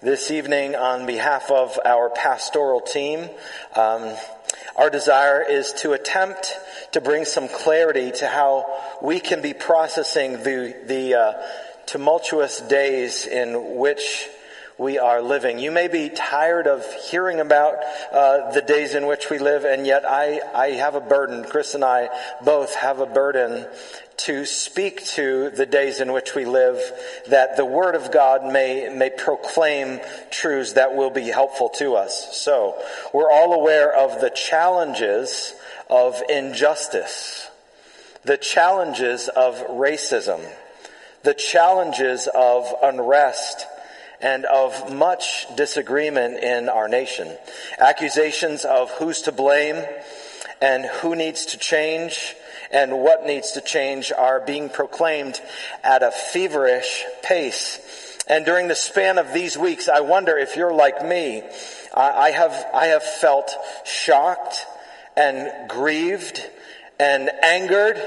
this evening on behalf of our pastoral team. Um, our desire is to attempt to bring some clarity to how we can be processing the, the uh, tumultuous days in which we are living. You may be tired of hearing about uh, the days in which we live, and yet I, I have a burden. Chris and I both have a burden to speak to the days in which we live, that the Word of God may, may proclaim truths that will be helpful to us. So, we're all aware of the challenges of injustice, the challenges of racism, the challenges of unrest, and of much disagreement in our nation. Accusations of who's to blame and who needs to change and what needs to change are being proclaimed at a feverish pace. And during the span of these weeks, I wonder if you're like me. I have, I have felt shocked and grieved and angered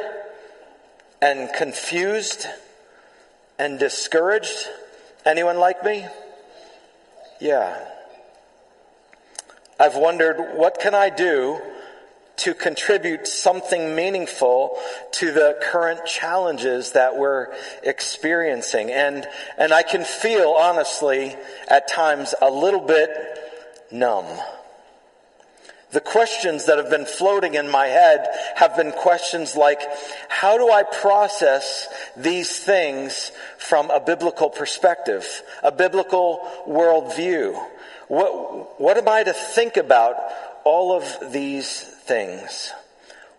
and confused and discouraged. Anyone like me? Yeah. I've wondered, what can I do to contribute something meaningful to the current challenges that we're experiencing. And, and I can feel, honestly, at times a little bit numb. The questions that have been floating in my head have been questions like, how do I process these things from a biblical perspective, a biblical worldview? What, what am I to think about all of these things?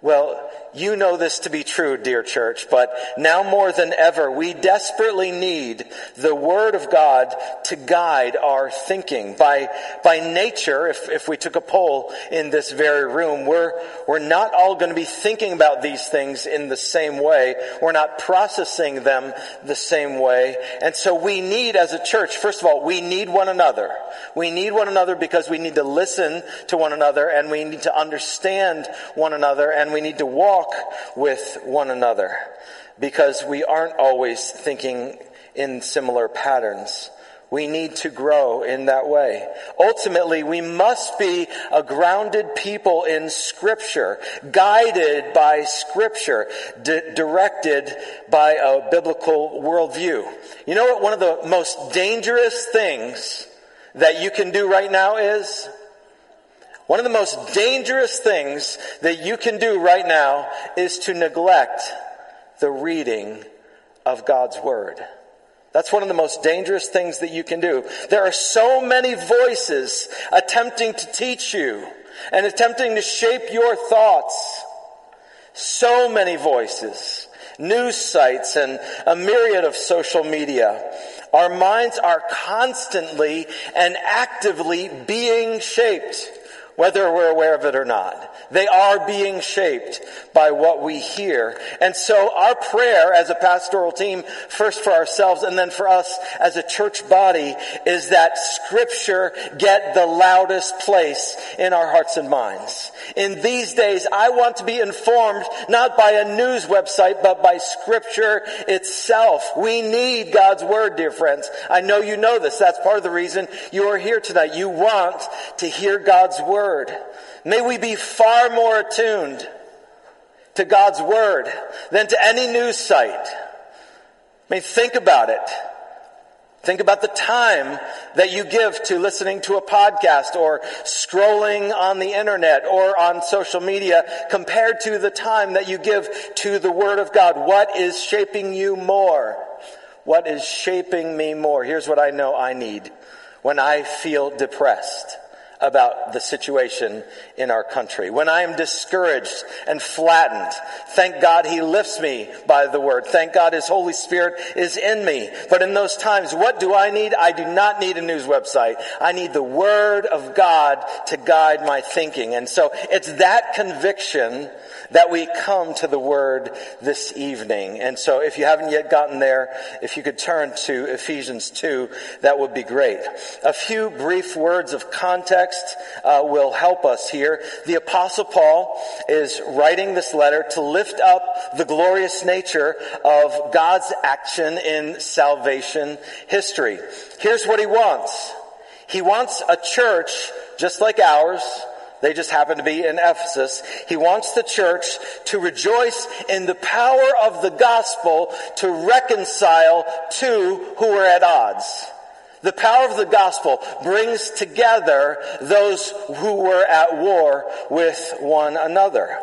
Well, you know this to be true, dear church, but now more than ever, we desperately need the Word of God to guide our thinking. By, by nature, if, if we took a poll in this very room, we're, we're not all going to be thinking about these things in the same way. We're not processing them the same way. And so we need, as a church, first of all, we need one another. We need one another because we need to listen to one another and we need to understand one another and we need to walk walk with one another because we aren't always thinking in similar patterns. We need to grow in that way. Ultimately, we must be a grounded people in scripture, guided by scripture, di- directed by a biblical worldview. You know what one of the most dangerous things that you can do right now is? One of the most dangerous things that you can do right now is to neglect the reading of God's Word. That's one of the most dangerous things that you can do. There are so many voices attempting to teach you and attempting to shape your thoughts. So many voices, news sites and a myriad of social media. Our minds are constantly and actively being shaped whether we're aware of it or not. They are being shaped by what we hear. And so our prayer as a pastoral team, first for ourselves and then for us as a church body, is that scripture get the loudest place in our hearts and minds. In these days, I want to be informed not by a news website, but by scripture itself. We need God's word, dear friends. I know you know this. That's part of the reason you are here tonight. You want to hear God's word word. May we be far more attuned to God's word than to any news site. I mean, think about it. Think about the time that you give to listening to a podcast or scrolling on the internet or on social media compared to the time that you give to the Word of God. What is shaping you more? What is shaping me more? Here's what I know I need when I feel depressed about the situation in our country. When I am discouraged and flattened, thank God He lifts me by the word. Thank God His Holy Spirit is in me. But in those times, what do I need? I do not need a news website. I need the Word of God to guide my thinking. And so it's that conviction that we come to the Word this evening. And so if you haven't yet gotten there, if you could turn to Ephesians 2, that would be great. A few brief words of context uh, will help us here. The Apostle Paul is writing this letter to lift up the glorious nature of God's action in salvation history. Here's what he wants. He wants a church just like ours. They just happen to be in Ephesus. He wants the church to rejoice in the power of the gospel to reconcile two who are at odds. The power of the gospel brings together those who were at war with one another.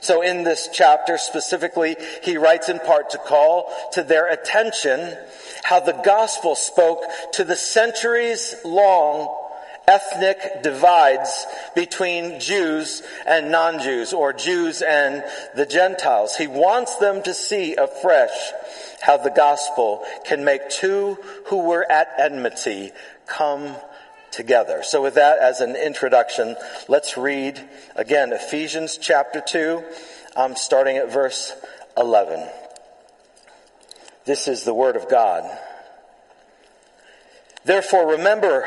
So in this chapter specifically, he writes in part to call to their attention how the gospel spoke to the centuries long ethnic divides between Jews and non-Jews or Jews and the Gentiles. He wants them to see afresh how the gospel can make two who were at enmity come together. So with that as an introduction, let's read again Ephesians chapter 2, um, starting at verse 11. This is the word of God. Therefore remember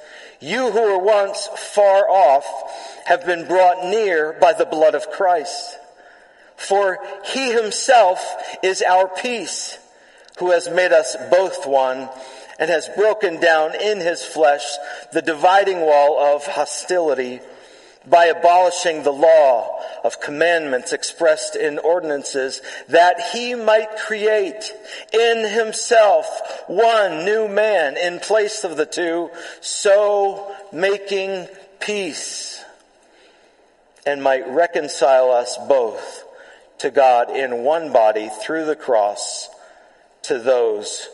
you who were once far off have been brought near by the blood of Christ. For he himself is our peace, who has made us both one and has broken down in his flesh the dividing wall of hostility by abolishing the law of commandments expressed in ordinances that he might create in himself one new man in place of the two, so making peace and might reconcile us both to God in one body through the cross to those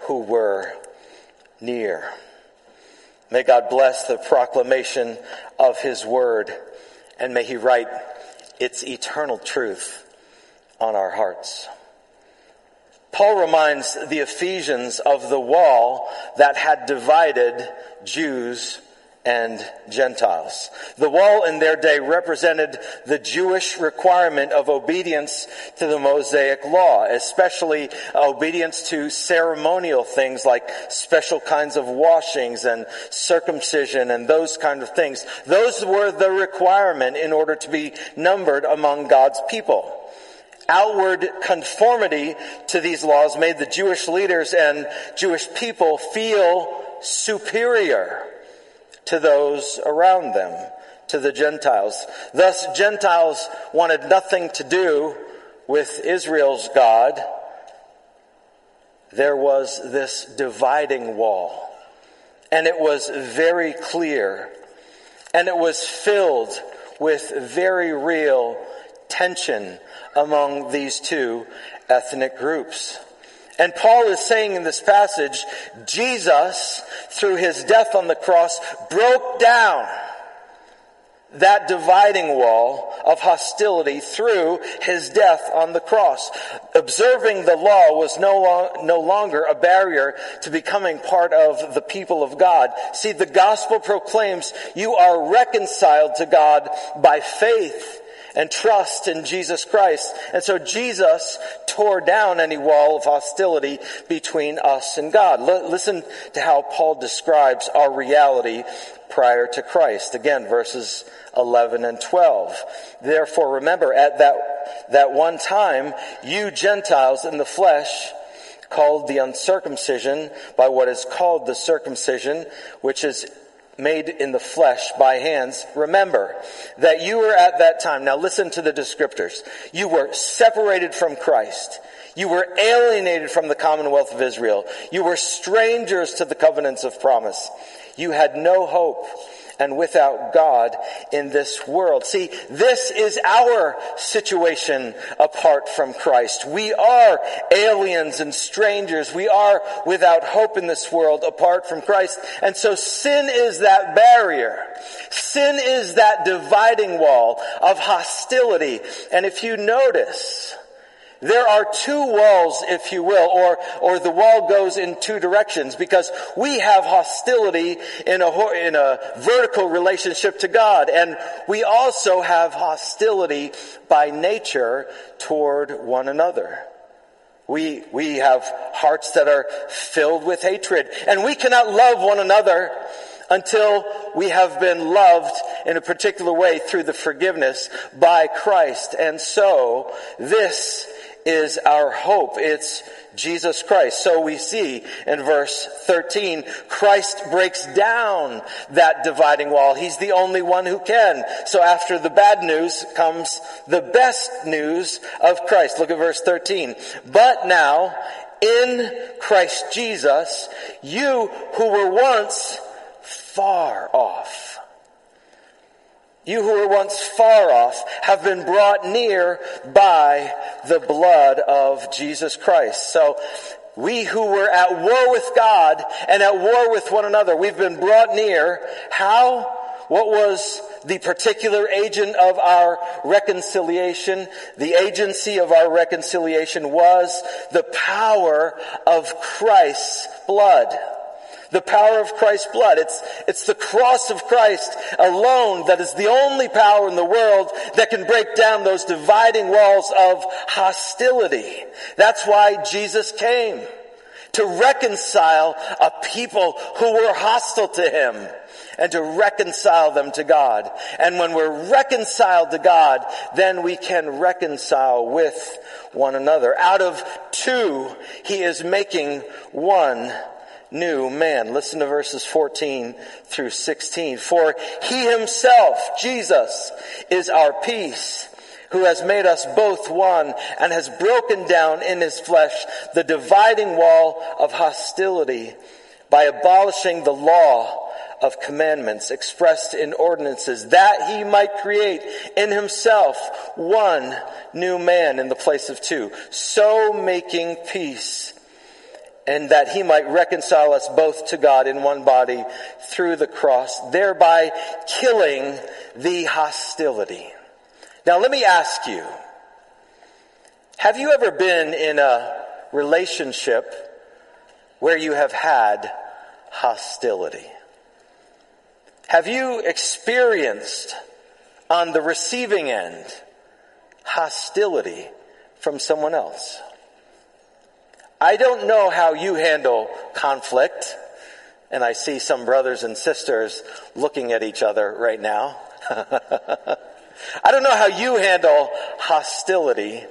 who were near. May God bless the proclamation of His Word and may He write its eternal truth on our hearts. Paul reminds the Ephesians of the wall that had divided Jews and Gentiles. The wall in their day represented the Jewish requirement of obedience to the Mosaic law, especially obedience to ceremonial things like special kinds of washings and circumcision and those kind of things. Those were the requirement in order to be numbered among God's people outward conformity to these laws made the Jewish leaders and Jewish people feel superior to those around them, to the Gentiles. Thus, Gentiles wanted nothing to do with Israel's God. There was this dividing wall. And it was very clear. And it was filled with very real tension among these two ethnic groups. And Paul is saying in this passage, Jesus, through his death on the cross, broke down that dividing wall of hostility through his death on the cross. Observing the law was no, no longer a barrier to becoming part of the people of God. See, the gospel proclaims you are reconciled to God by faith and trust in Jesus Christ. And so Jesus tore down any wall of hostility between us and God. L- listen to how Paul describes our reality prior to Christ. Again, verses 11 and 12. Therefore remember at that, that one time, you Gentiles in the flesh, called the uncircumcision by what is called the circumcision, which is made in the flesh by hands, remember that you were at that time, now listen to the descriptors, you were separated from Christ. You were alienated from the commonwealth of Israel. You were strangers to the covenants of promise. You had no hope and without God in this world. See, this is our situation apart from Christ. We are aliens and strangers. We are without hope in this world apart from Christ. And so sin is that barrier. Sin is that dividing wall of hostility. And if you notice, there are two walls, if you will, or, or the wall goes in two directions because we have hostility in a, in a vertical relationship to God. And we also have hostility by nature toward one another. We, we have hearts that are filled with hatred and we cannot love one another until we have been loved in a particular way through the forgiveness by Christ. And so this is our hope. It's Jesus Christ. So we see in verse 13, Christ breaks down that dividing wall. He's the only one who can. So after the bad news comes the best news of Christ. Look at verse 13. But now, in Christ Jesus, you who were once far off, you who were once far off have been brought near by the blood of Jesus Christ. So we who were at war with God and at war with one another, we've been brought near. How? What was the particular agent of our reconciliation? The agency of our reconciliation was the power of Christ's blood. The power of Christ's blood. It's, it's the cross of Christ alone that is the only power in the world that can break down those dividing walls of hostility. That's why Jesus came. To reconcile a people who were hostile to Him and to reconcile them to God. And when we're reconciled to God, then we can reconcile with one another. Out of two, He is making one new man. Listen to verses 14 through 16. For he himself, Jesus, is our peace who has made us both one and has broken down in his flesh the dividing wall of hostility by abolishing the law of commandments expressed in ordinances that he might create in himself one new man in the place of two, so making peace and that he might reconcile us both to God in one body through the cross, thereby killing the hostility. Now let me ask you, have you ever been in a relationship where you have had hostility? Have you experienced on the receiving end hostility from someone else? I don't know how you handle conflict, and I see some brothers and sisters looking at each other right now. I don't know how you handle hostility,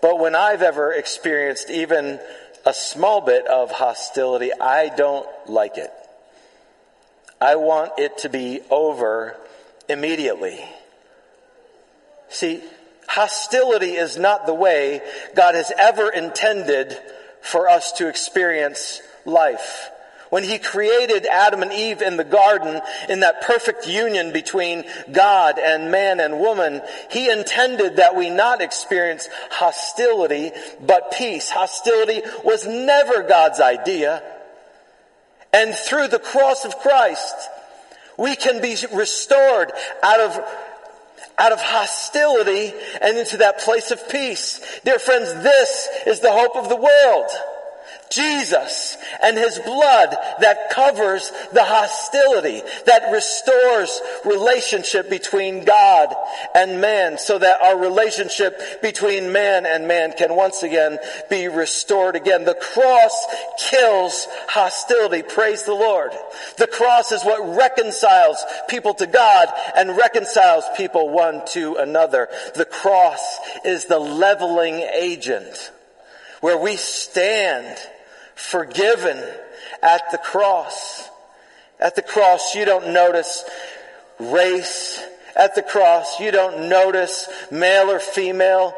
but when I've ever experienced even a small bit of hostility, I don't like it. I want it to be over immediately. See, Hostility is not the way God has ever intended for us to experience life. When he created Adam and Eve in the garden, in that perfect union between God and man and woman, he intended that we not experience hostility, but peace. Hostility was never God's idea. And through the cross of Christ, we can be restored out of out of hostility and into that place of peace. Dear friends, this is the hope of the world. Jesus and His blood that covers the hostility, that restores relationship between God and man so that our relationship between man and man can once again be restored again. The cross kills hostility. Praise the Lord. The cross is what reconciles people to God and reconciles people one to another. The cross is the leveling agent where we stand forgiven at the cross. At the cross, you don't notice race. At the cross, you don't notice male or female.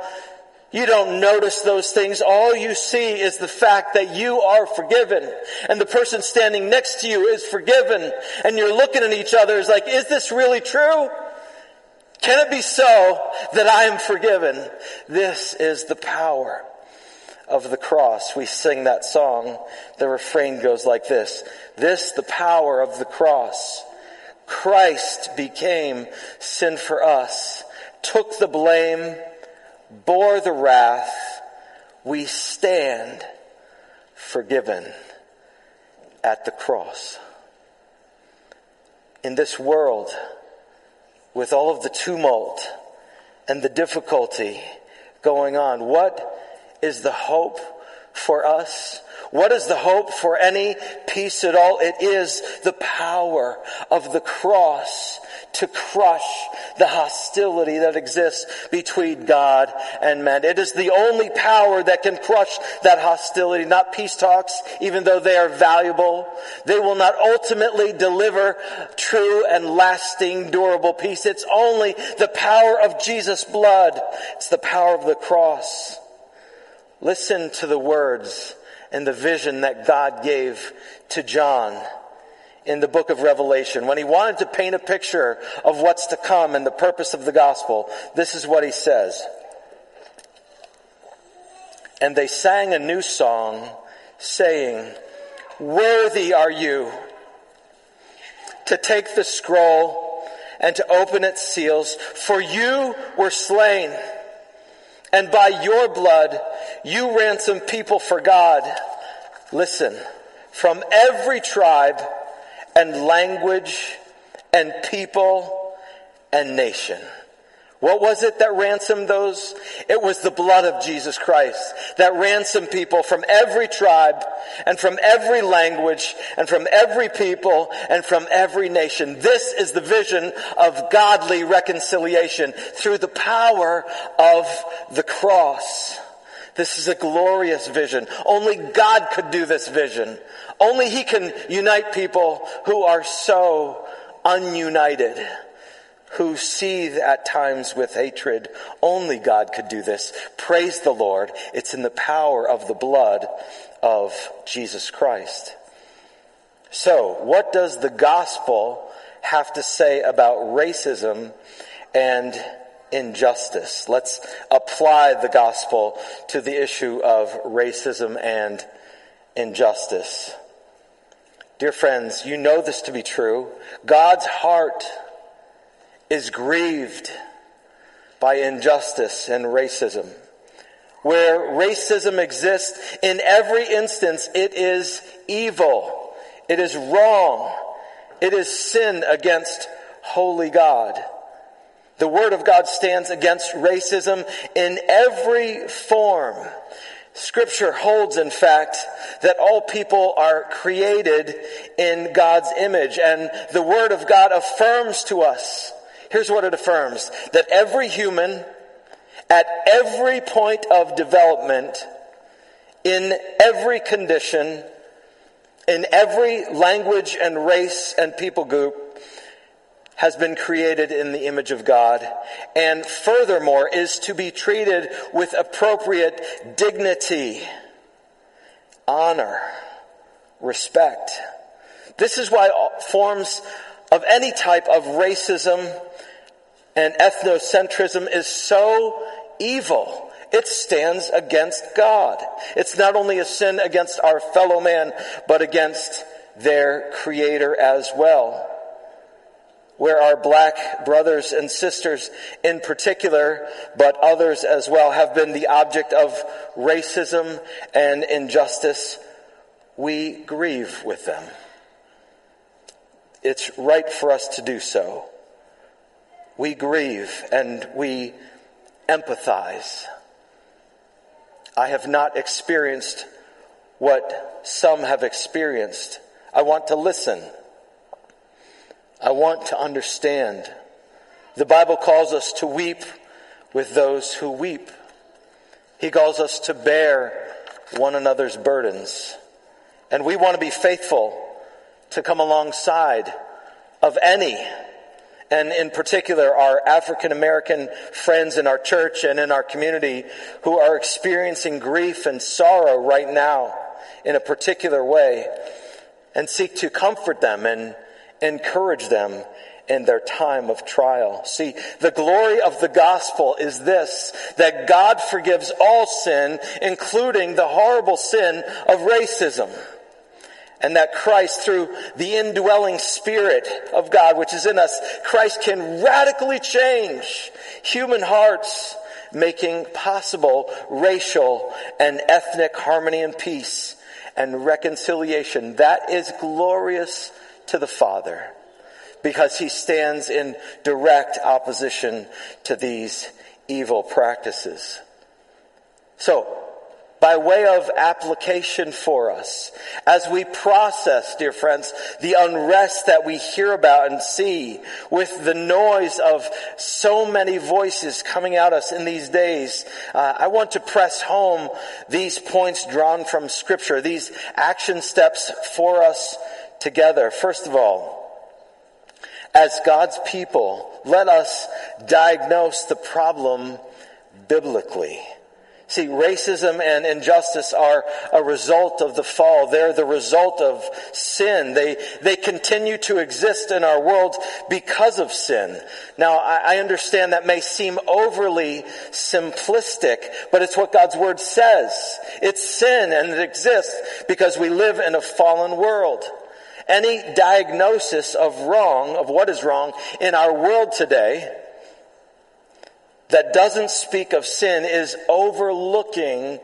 You don't notice those things. All you see is the fact that you are forgiven and the person standing next to you is forgiven and you're looking at each other as like, is this really true? Can it be so that I am forgiven? This is the power of the cross. We sing that song. The refrain goes like this. This, the power of the cross. Christ became sin for us, took the blame, bore the wrath, we stand forgiven at the cross. In this world, with all of the tumult and the difficulty going on, what is the hope for us? What is the hope for any peace at all? It is the power of the cross to crush the hostility that exists between God and man. It is the only power that can crush that hostility, not peace talks, even though they are valuable. They will not ultimately deliver true and lasting, durable peace. It's only the power of Jesus' blood. It's the power of the cross. Listen to the words and the vision that God gave to John in the book of Revelation. When he wanted to paint a picture of what's to come and the purpose of the gospel, this is what he says. And they sang a new song saying, Worthy are you to take the scroll and to open its seals, for you were slain and by your blood, you ransom people for God. Listen, from every tribe and language and people and nation. What was it that ransomed those? It was the blood of Jesus Christ that ransomed people from every tribe and from every language and from every people and from every nation. This is the vision of godly reconciliation through the power of the cross. This is a glorious vision. Only God could do this vision. Only He can unite people who are so ununited who seethe at times with hatred. Only God could do this. Praise the Lord. It's in the power of the blood of Jesus Christ. So, what does the gospel have to say about racism and injustice? Let's apply the gospel to the issue of racism and injustice. Dear friends, you know this to be true. God's heart is grieved by injustice and racism. Where racism exists, in every instance, it is evil. It is wrong. It is sin against holy God. The Word of God stands against racism in every form. Scripture holds, in fact, that all people are created in God's image, and the Word of God affirms to us Here's what it affirms. That every human, at every point of development, in every condition, in every language and race and people group, has been created in the image of God, and furthermore is to be treated with appropriate dignity, honor, respect. This is why forms of any type of racism and ethnocentrism is so evil. It stands against God. It's not only a sin against our fellow man, but against their creator as well. Where our black brothers and sisters in particular, but others as well, have been the object of racism and injustice, we grieve with them. It's right for us to do so we grieve and we empathize. I have not experienced what some have experienced. I want to listen. I want to understand. The Bible calls us to weep with those who weep. He calls us to bear one another's burdens. And we want to be faithful to come alongside of any and in particular our African American friends in our church and in our community who are experiencing grief and sorrow right now in a particular way and seek to comfort them and encourage them in their time of trial. See, the glory of the gospel is this, that God forgives all sin, including the horrible sin of racism and that Christ, through the indwelling Spirit of God, which is in us, Christ can radically change human hearts making possible racial and ethnic harmony and peace and reconciliation. That is glorious to the Father because he stands in direct opposition to these evil practices. So, by way of application for us, as we process, dear friends, the unrest that we hear about and see with the noise of so many voices coming at us in these days, uh, I want to press home these points drawn from scripture, these action steps for us together. First of all, as God's people, let us diagnose the problem biblically. See, racism and injustice are a result of the fall. They're the result of sin. They, they continue to exist in our world because of sin. Now, I understand that may seem overly simplistic, but it's what God's Word says. It's sin and it exists because we live in a fallen world. Any diagnosis of wrong, of what is wrong in our world today, that doesn't speak of sin is overlooking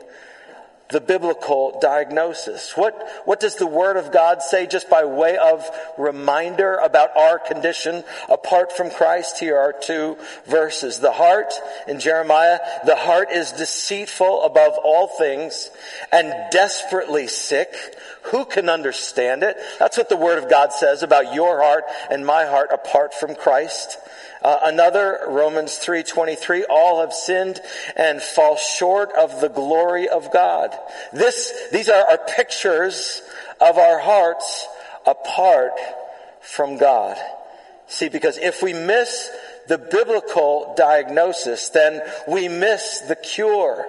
the biblical diagnosis. What, what does the Word of God say just by way of reminder about our condition apart from Christ? Here are two verses. The heart, in Jeremiah, the heart is deceitful above all things and desperately sick. Who can understand it? That's what the Word of God says about your heart and my heart apart from Christ. Uh, another, Romans 3.23, all have sinned and fall short of the glory of God. This, these are our pictures of our hearts apart from God. See, because if we miss the biblical diagnosis, then we miss the cure.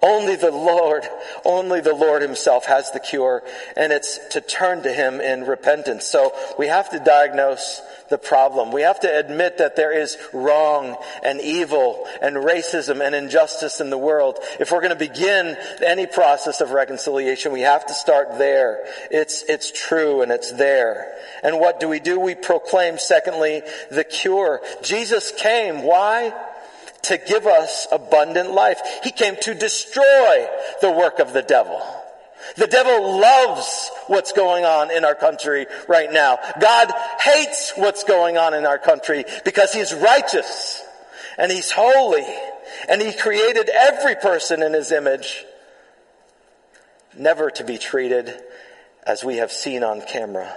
Only the Lord, only the Lord himself has the cure, and it's to turn to him in repentance. So we have to diagnose the problem. We have to admit that there is wrong and evil and racism and injustice in the world. If we're going to begin any process of reconciliation, we have to start there. It's, it's true and it's there. And what do we do? We proclaim, secondly, the cure. Jesus came. Why? To give us abundant life. He came to destroy the work of the devil. The devil loves what's going on in our country right now. God hates what's going on in our country because he's righteous and he's holy and he created every person in his image never to be treated as we have seen on camera.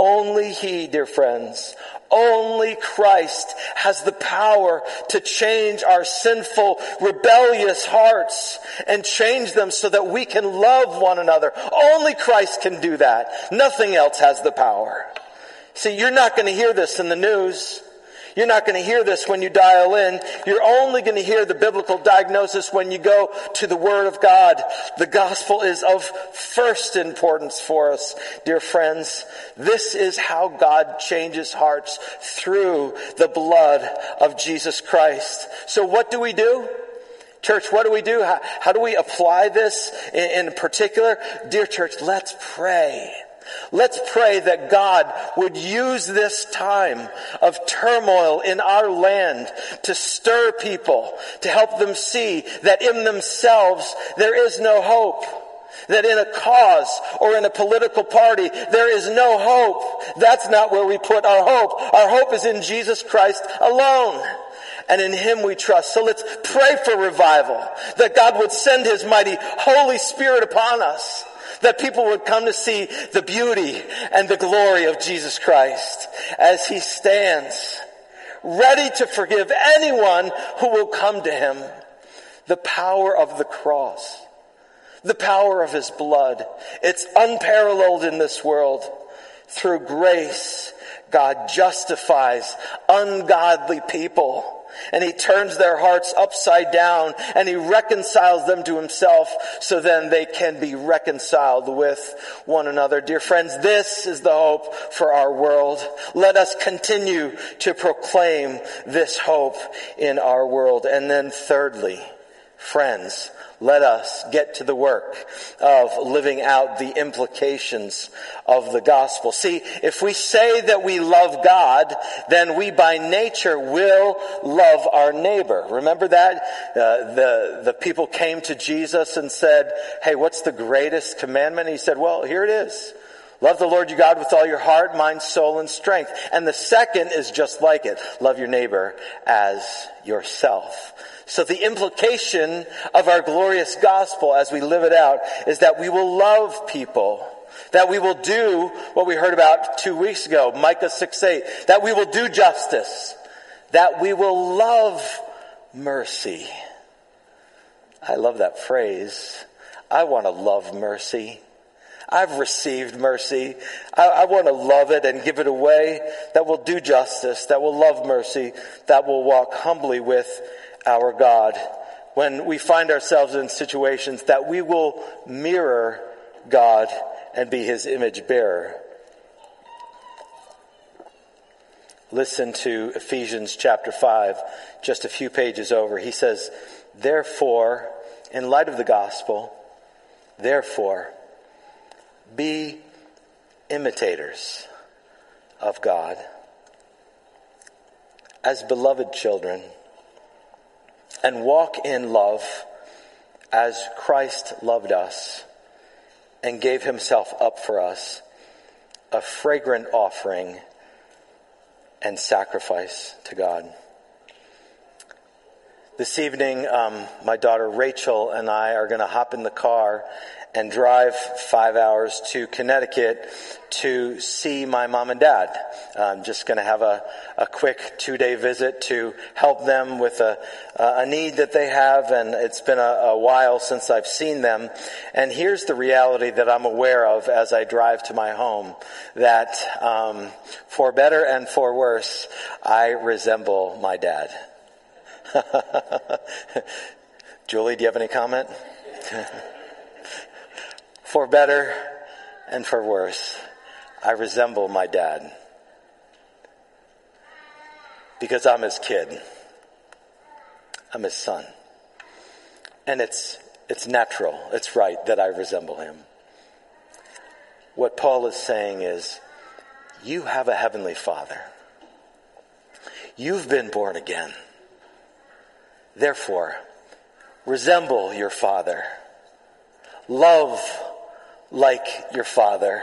Only He, dear friends, only Christ has the power to change our sinful, rebellious hearts and change them so that we can love one another. Only Christ can do that. Nothing else has the power. See, you're not going to hear this in the news. You're not going to hear this when you dial in. You're only going to hear the biblical diagnosis when you go to the Word of God. The gospel is of first importance for us, dear friends. This is how God changes hearts through the blood of Jesus Christ. So what do we do? Church, what do we do? How, how do we apply this in, in particular? Dear church, let's pray. Let's pray that God would use this time of turmoil in our land to stir people, to help them see that in themselves there is no hope. That in a cause or in a political party, there is no hope. That's not where we put our hope. Our hope is in Jesus Christ alone and in Him we trust. So let's pray for revival, that God would send His mighty Holy Spirit upon us, that people would come to see the beauty and the glory of Jesus Christ as he stands ready to forgive anyone who will come to him. The power of the cross, the power of his blood. It's unparalleled in this world. Through grace, God justifies ungodly people and he turns their hearts upside down and he reconciles them to himself so then they can be reconciled with one another. Dear friends, this is the hope for our world. Let us continue to proclaim this hope in our world. And then thirdly, Friends, let us get to the work of living out the implications of the gospel. See, if we say that we love God, then we by nature will love our neighbor. Remember that? Uh, the, the people came to Jesus and said, hey, what's the greatest commandment? he said, well, here it is. Love the Lord your God with all your heart, mind, soul, and strength. And the second is just like it. Love your neighbor as yourself. So the implication of our glorious gospel as we live it out is that we will love people. That we will do what we heard about two weeks ago, Micah 6 8. That we will do justice. That we will love mercy. I love that phrase. I want to love mercy. I've received mercy. I, I, want to love it and give it away that will do justice, that will love mercy, that will walk humbly with our God. When we find ourselves in situations that we will mirror God and be his image bearer. Listen to Ephesians chapter 5, just a few pages over. He says, Therefore, in light of the gospel, therefore, be imitators of God as beloved children and walk in love as Christ loved us and gave himself up for us, a fragrant offering and sacrifice to God. This evening, um, my daughter Rachel and I are going to hop in the car and drive five hours to Connecticut to see my mom and dad. I'm just going to have a, a quick two day visit to help them with a, a need that they have. And it's been a, a while since I've seen them. And here's the reality that I'm aware of as I drive to my home that, um, for better and for worse, I resemble my dad. Julie, do you have any comment? For better and for worse, I resemble my dad. Because I'm his kid. I'm his son. And it's, it's natural, it's right that I resemble him. What Paul is saying is, you have a heavenly father. You've been born again. Therefore, resemble your father. Love like your Father.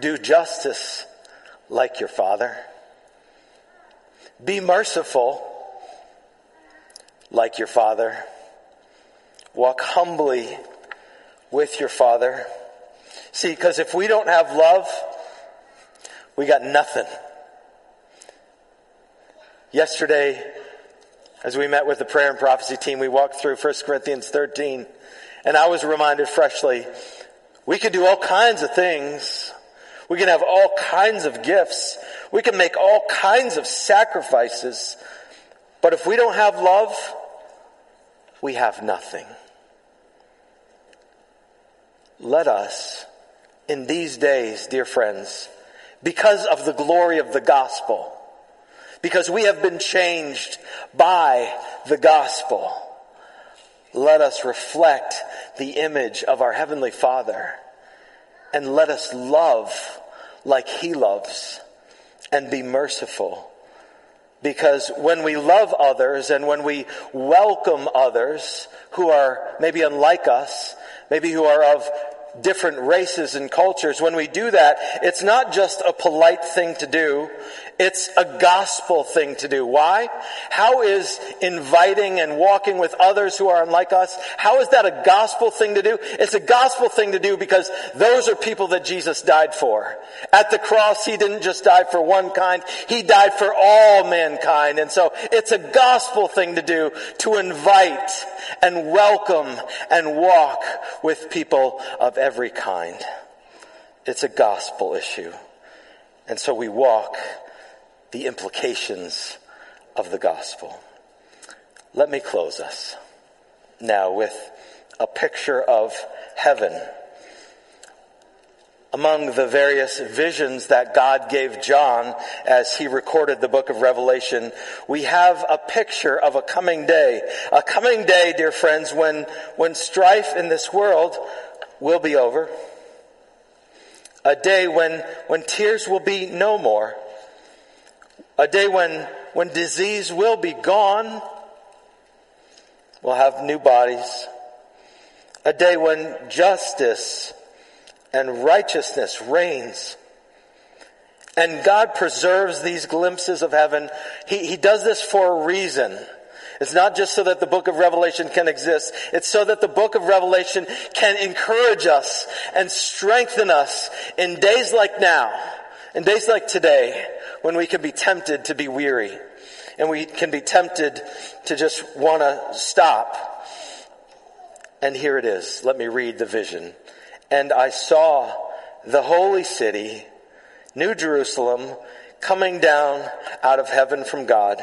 Do justice like your Father. Be merciful like your Father. Walk humbly with your Father. See, because if we don't have love, we got nothing. Yesterday, as we met with the prayer and prophecy team, we walked through 1 Corinthians 13 and I was reminded freshly, we can do all kinds of things. We can have all kinds of gifts. We can make all kinds of sacrifices. But if we don't have love, we have nothing. Let us, in these days, dear friends, because of the glory of the gospel, because we have been changed by the gospel, let us reflect the image of our Heavenly Father and let us love like He loves and be merciful. Because when we love others and when we welcome others who are maybe unlike us, maybe who are of different races and cultures, when we do that, it's not just a polite thing to do. It's a gospel thing to do. Why? How is inviting and walking with others who are unlike us, how is that a gospel thing to do? It's a gospel thing to do because those are people that Jesus died for. At the cross, He didn't just die for one kind, He died for all mankind. And so it's a gospel thing to do to invite and welcome and walk with people of every kind. It's a gospel issue. And so we walk the implications of the gospel. Let me close us now with a picture of heaven. among the various visions that God gave John as he recorded the book of Revelation, we have a picture of a coming day. A coming day, dear friends, when, when strife in this world will be over. A day when, when tears will be no more. A day when, when disease will be gone. We'll have new bodies. A day when justice and righteousness reigns. And God preserves these glimpses of heaven. He, he does this for a reason. It's not just so that the book of Revelation can exist. It's so that the book of Revelation can encourage us and strengthen us in days like now, in days like today, when we can be tempted to be weary and we can be tempted to just want to stop. And here it is. Let me read the vision. And I saw the holy city, New Jerusalem, coming down out of heaven from God,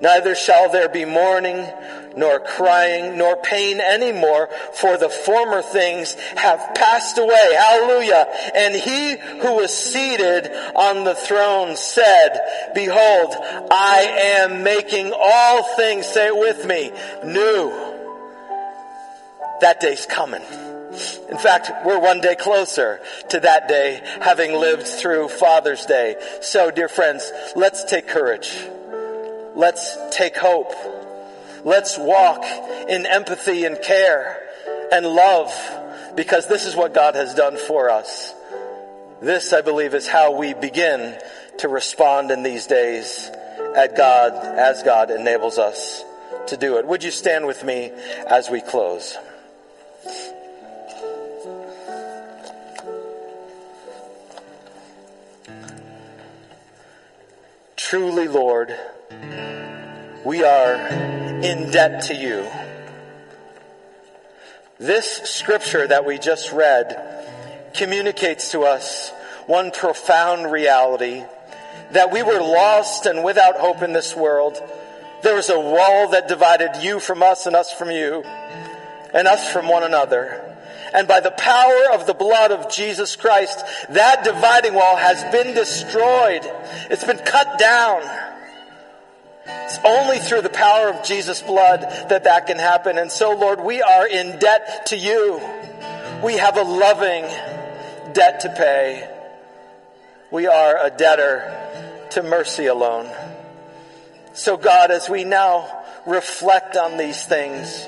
Neither shall there be mourning, nor crying, nor pain anymore, for the former things have passed away. Hallelujah. And he who was seated on the throne said, Behold, I am making all things, say it with me, new that day's coming. In fact, we're one day closer to that day, having lived through Father's Day. So, dear friends, let's take courage. Let's take hope. Let's walk in empathy and care and love because this is what God has done for us. This, I believe, is how we begin to respond in these days at God, as God enables us to do it. Would you stand with me as we close? Truly, Lord, we are in debt to you. This scripture that we just read communicates to us one profound reality that we were lost and without hope in this world. There was a wall that divided you from us and us from you and us from one another. And by the power of the blood of Jesus Christ, that dividing wall has been destroyed. It's been cut down. It's only through the power of Jesus' blood that that can happen. And so, Lord, we are in debt to you. We have a loving debt to pay. We are a debtor to mercy alone. So, God, as we now reflect on these things,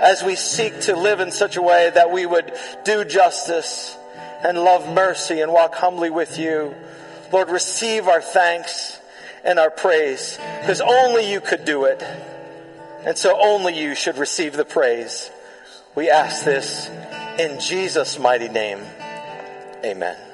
as we seek to live in such a way that we would do justice and love mercy and walk humbly with you. Lord, receive our thanks and our praise because only you could do it. And so only you should receive the praise. We ask this in Jesus' mighty name. Amen.